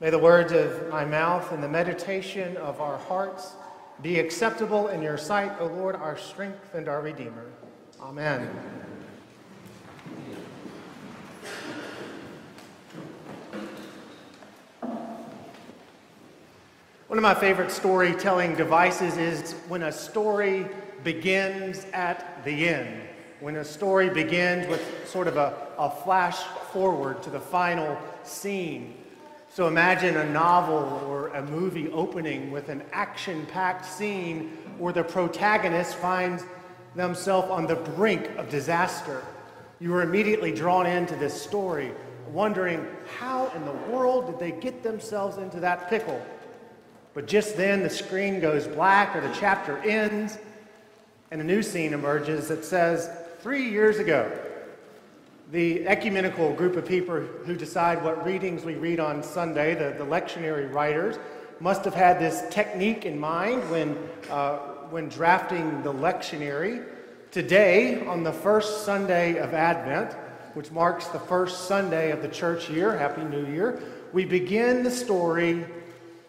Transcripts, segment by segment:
May the words of my mouth and the meditation of our hearts be acceptable in your sight, O Lord, our strength and our Redeemer. Amen. One of my favorite storytelling devices is when a story begins at the end. When a story begins with sort of a, a flash forward to the final scene. So imagine a novel or a movie opening with an action packed scene where the protagonist finds themselves on the brink of disaster. You are immediately drawn into this story, wondering how in the world did they get themselves into that pickle? But just then the screen goes black or the chapter ends, and a new scene emerges that says, Three years ago, the ecumenical group of people who decide what readings we read on Sunday, the, the lectionary writers, must have had this technique in mind when, uh, when drafting the lectionary. Today, on the first Sunday of Advent, which marks the first Sunday of the church year, Happy New Year, we begin the story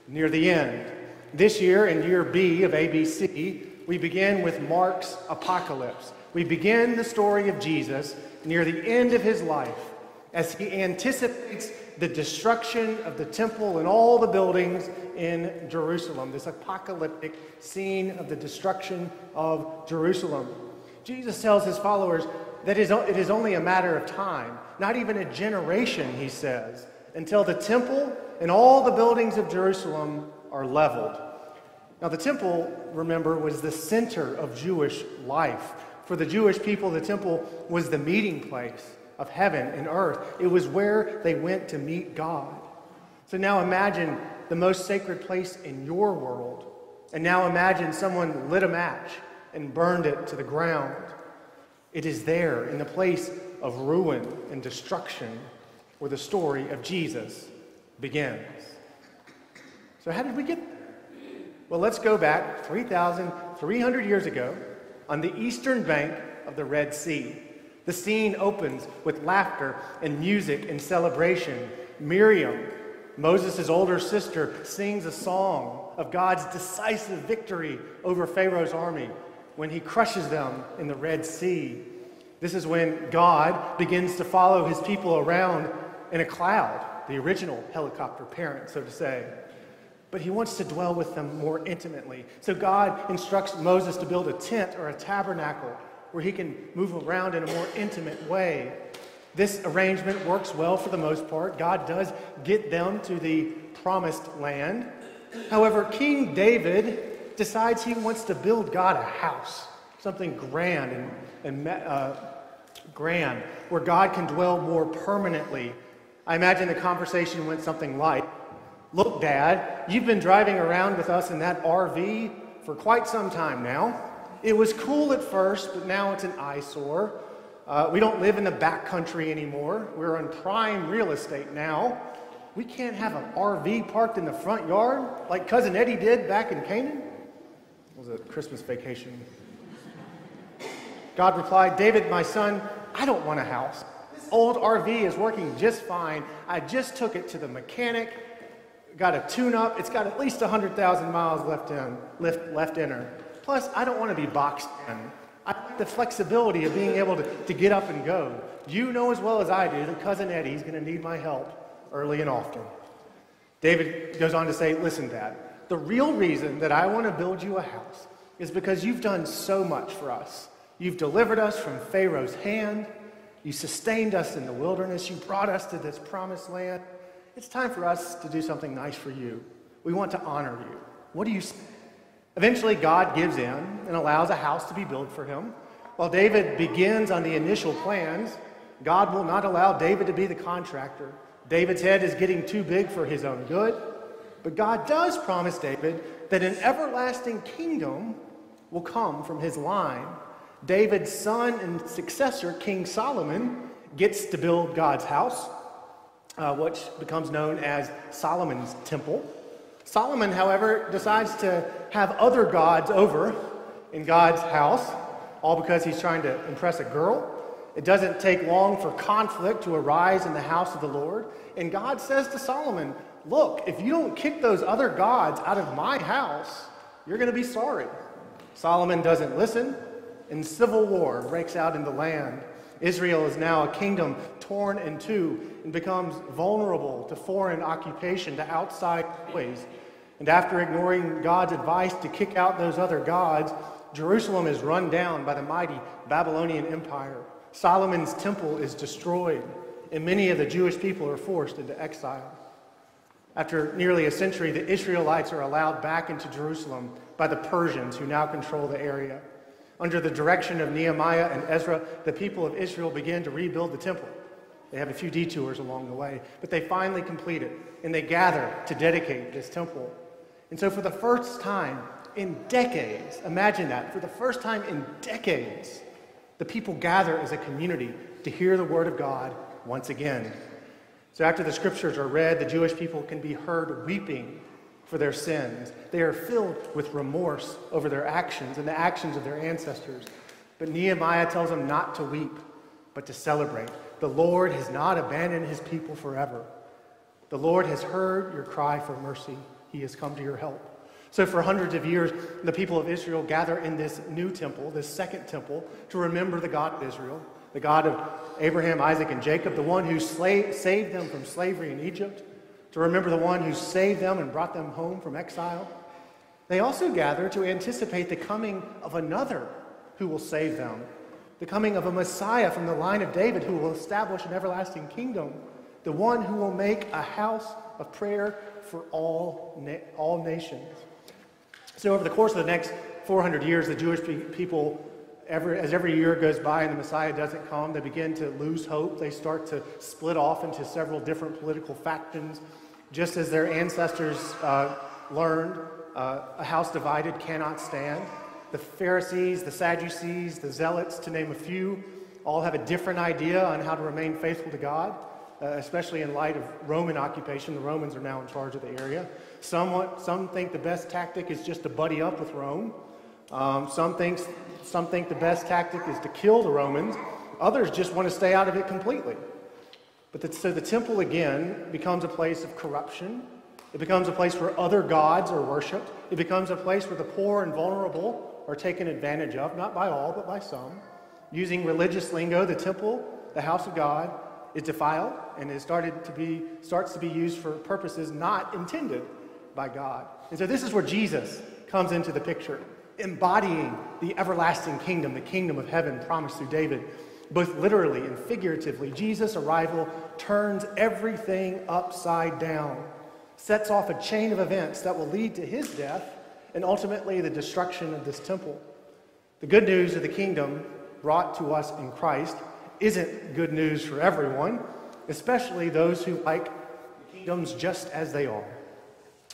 near the end. This year, in year B of ABC, we begin with Mark's apocalypse. We begin the story of Jesus near the end of his life as he anticipates the destruction of the temple and all the buildings in Jerusalem, this apocalyptic scene of the destruction of Jerusalem. Jesus tells his followers that it is only a matter of time, not even a generation, he says, until the temple and all the buildings of Jerusalem are leveled. Now, the temple, remember, was the center of Jewish life. For the Jewish people, the temple was the meeting place of heaven and earth. It was where they went to meet God. So now imagine the most sacred place in your world. And now imagine someone lit a match and burned it to the ground. It is there, in the place of ruin and destruction, where the story of Jesus begins. So, how did we get there? Well, let's go back 3,300 years ago on the eastern bank of the Red Sea. The scene opens with laughter and music and celebration. Miriam, Moses' older sister, sings a song of God's decisive victory over Pharaoh's army when he crushes them in the Red Sea. This is when God begins to follow his people around in a cloud, the original helicopter parent, so to say but he wants to dwell with them more intimately. So God instructs Moses to build a tent or a tabernacle where he can move around in a more intimate way. This arrangement works well for the most part. God does get them to the promised land. However, King David decides he wants to build God a house, something grand and, and uh, grand, where God can dwell more permanently. I imagine the conversation went something like, Look, Dad, you've been driving around with us in that RV for quite some time now. It was cool at first, but now it's an eyesore. Uh, we don't live in the back country anymore. We're on prime real estate now. We can't have an RV parked in the front yard like Cousin Eddie did back in Canaan. It was a Christmas vacation. God replied, David, my son, I don't want a house. Old RV is working just fine. I just took it to the mechanic got a tune up. It's got at least 100,000 miles left in, left, left in her. Plus, I don't want to be boxed in. I like the flexibility of being able to, to get up and go. You know as well as I do that Cousin Eddie's going to need my help early and often. David goes on to say, Listen, Dad, the real reason that I want to build you a house is because you've done so much for us. You've delivered us from Pharaoh's hand. You sustained us in the wilderness. You brought us to this promised land it's time for us to do something nice for you. We want to honor you. What do you say? Eventually, God gives in and allows a house to be built for him. While David begins on the initial plans, God will not allow David to be the contractor. David's head is getting too big for his own good. But God does promise David that an everlasting kingdom will come from his line. David's son and successor, King Solomon, gets to build God's house uh, which becomes known as Solomon's temple. Solomon, however, decides to have other gods over in God's house, all because he's trying to impress a girl. It doesn't take long for conflict to arise in the house of the Lord. And God says to Solomon, Look, if you don't kick those other gods out of my house, you're going to be sorry. Solomon doesn't listen, and civil war breaks out in the land. Israel is now a kingdom torn in two and becomes vulnerable to foreign occupation, to outside ways. And after ignoring God's advice to kick out those other gods, Jerusalem is run down by the mighty Babylonian Empire. Solomon's temple is destroyed, and many of the Jewish people are forced into exile. After nearly a century, the Israelites are allowed back into Jerusalem by the Persians, who now control the area. Under the direction of Nehemiah and Ezra, the people of Israel begin to rebuild the temple. They have a few detours along the way, but they finally complete it, and they gather to dedicate this temple. And so, for the first time in decades, imagine that, for the first time in decades, the people gather as a community to hear the word of God once again. So, after the scriptures are read, the Jewish people can be heard weeping for their sins. They are filled with remorse over their actions and the actions of their ancestors. But Nehemiah tells them not to weep, but to celebrate. The Lord has not abandoned his people forever. The Lord has heard your cry for mercy. He has come to your help. So, for hundreds of years, the people of Israel gather in this new temple, this second temple, to remember the God of Israel, the God of Abraham, Isaac, and Jacob, the one who saved them from slavery in Egypt, to remember the one who saved them and brought them home from exile. They also gather to anticipate the coming of another who will save them, the coming of a Messiah from the line of David who will establish an everlasting kingdom, the one who will make a house of prayer for all, na- all nations. So, over the course of the next 400 years, the Jewish people every, as every year goes by and the Messiah doesn't come, they begin to lose hope. They start to split off into several different political factions. Just as their ancestors uh, learned, uh, a house divided cannot stand. The Pharisees, the Sadducees, the Zealots, to name a few, all have a different idea on how to remain faithful to God, uh, especially in light of Roman occupation. The Romans are now in charge of the area. Some, some think the best tactic is just to buddy up with Rome. Um, some, thinks, some think the best tactic is to kill the Romans. Others just want to stay out of it completely. But the, so the temple again becomes a place of corruption. It becomes a place where other gods are worshiped. It becomes a place where the poor and vulnerable are taken advantage of, not by all, but by some. Using religious lingo, the temple, the house of God, is defiled and it started to be, starts to be used for purposes not intended by God. And so this is where Jesus comes into the picture embodying the everlasting kingdom, the kingdom of heaven promised through David, both literally and figuratively. Jesus' arrival turns everything upside down, sets off a chain of events that will lead to his death and ultimately the destruction of this temple. The good news of the kingdom brought to us in Christ isn't good news for everyone, especially those who like kingdoms just as they are.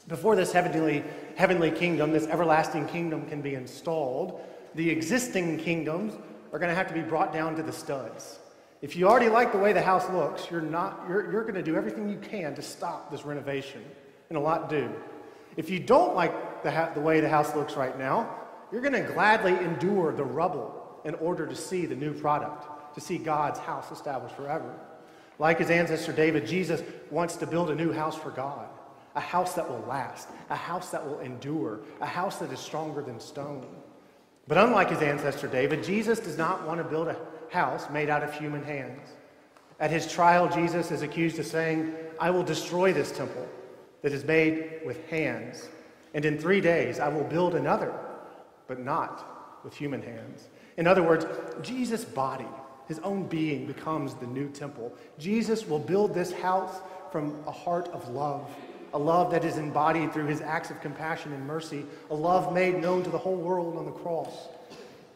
Before this heavenly heavenly kingdom, this everlasting kingdom can be installed, the existing kingdoms are going to have to be brought down to the studs. If you already like the way the house looks, you're, not, you're, you're going to do everything you can to stop this renovation, and a lot do. If you don't like the, ha- the way the house looks right now, you're going to gladly endure the rubble in order to see the new product, to see God's house established forever. Like his ancestor David, Jesus wants to build a new house for God a house that will last, a house that will endure, a house that is stronger than stone. But unlike his ancestor David, Jesus does not want to build a house made out of human hands. At his trial, Jesus is accused of saying, I will destroy this temple that is made with hands, and in three days I will build another, but not with human hands. In other words, Jesus' body, his own being, becomes the new temple. Jesus will build this house from a heart of love a love that is embodied through his acts of compassion and mercy, a love made known to the whole world on the cross.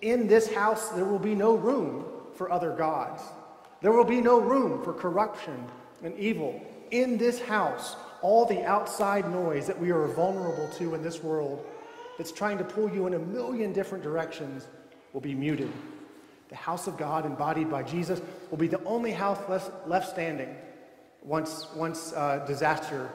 In this house, there will be no room for other gods. There will be no room for corruption and evil. In this house, all the outside noise that we are vulnerable to in this world that's trying to pull you in a million different directions will be muted. The house of God, embodied by Jesus, will be the only house left standing once, once uh, disaster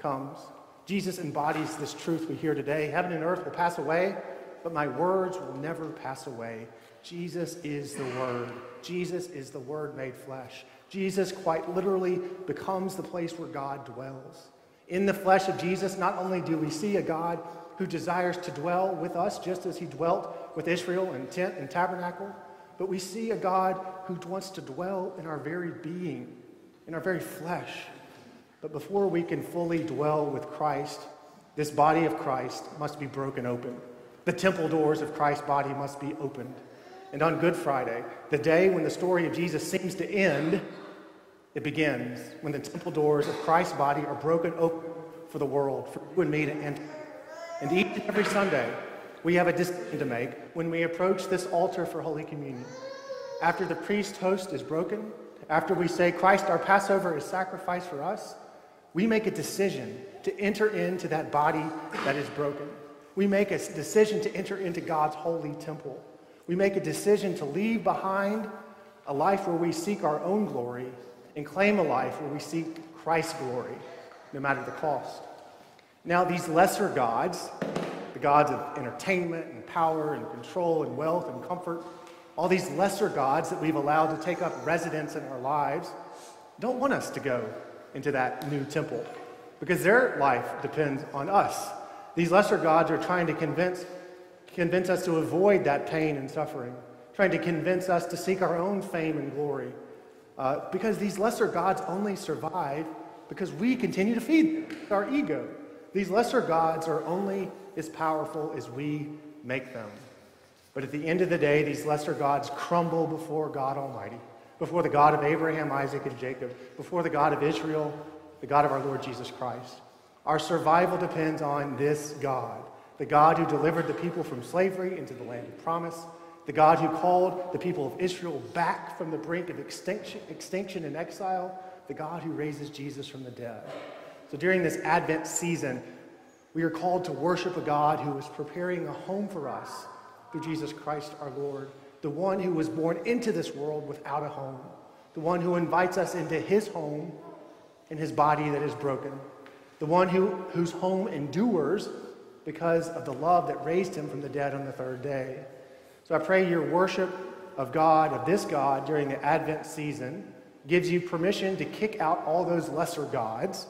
comes. Jesus embodies this truth we hear today. Heaven and earth will pass away, but my words will never pass away. Jesus is the Word. Jesus is the Word made flesh. Jesus quite literally becomes the place where God dwells. In the flesh of Jesus, not only do we see a God who desires to dwell with us just as he dwelt with Israel in tent and tabernacle, but we see a God who wants to dwell in our very being, in our very flesh. But before we can fully dwell with Christ, this body of Christ must be broken open. The temple doors of Christ's body must be opened. And on Good Friday, the day when the story of Jesus seems to end, it begins when the temple doors of Christ's body are broken open for the world, for you and me to enter. And each and every Sunday, we have a decision to make when we approach this altar for Holy Communion. After the priest host is broken, after we say, Christ, our Passover is sacrificed for us, we make a decision to enter into that body that is broken. We make a decision to enter into God's holy temple. We make a decision to leave behind a life where we seek our own glory and claim a life where we seek Christ's glory, no matter the cost. Now, these lesser gods, the gods of entertainment and power and control and wealth and comfort, all these lesser gods that we've allowed to take up residence in our lives, don't want us to go into that new temple because their life depends on us. These lesser gods are trying to convince convince us to avoid that pain and suffering, trying to convince us to seek our own fame and glory. Uh, because these lesser gods only survive because we continue to feed our ego. These lesser gods are only as powerful as we make them. But at the end of the day, these lesser gods crumble before God Almighty, before the God of Abraham, Isaac, and Jacob, before the God of Israel, the God of our Lord Jesus Christ. Our survival depends on this God the God who delivered the people from slavery into the land of promise, the God who called the people of Israel back from the brink of extinction, extinction and exile, the God who raises Jesus from the dead. So during this Advent season, we are called to worship a God who is preparing a home for us through Jesus Christ our Lord, the one who was born into this world without a home, the one who invites us into his home in his body that is broken, the one who, whose home endures because of the love that raised him from the dead on the third day. So I pray your worship of God, of this God, during the Advent season gives you permission to kick out all those lesser gods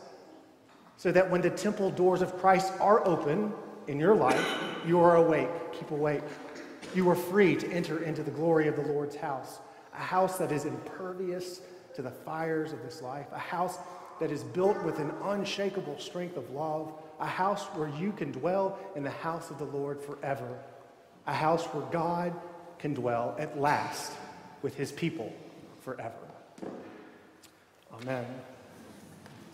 so that when the temple doors of Christ are open in your life, you are awake. Keep awake. You are free to enter into the glory of the Lord's house, a house that is impervious to the fires of this life, a house that is built with an unshakable strength of love a house where you can dwell in the house of the Lord forever, a house where God can dwell at last with his people forever. Amen.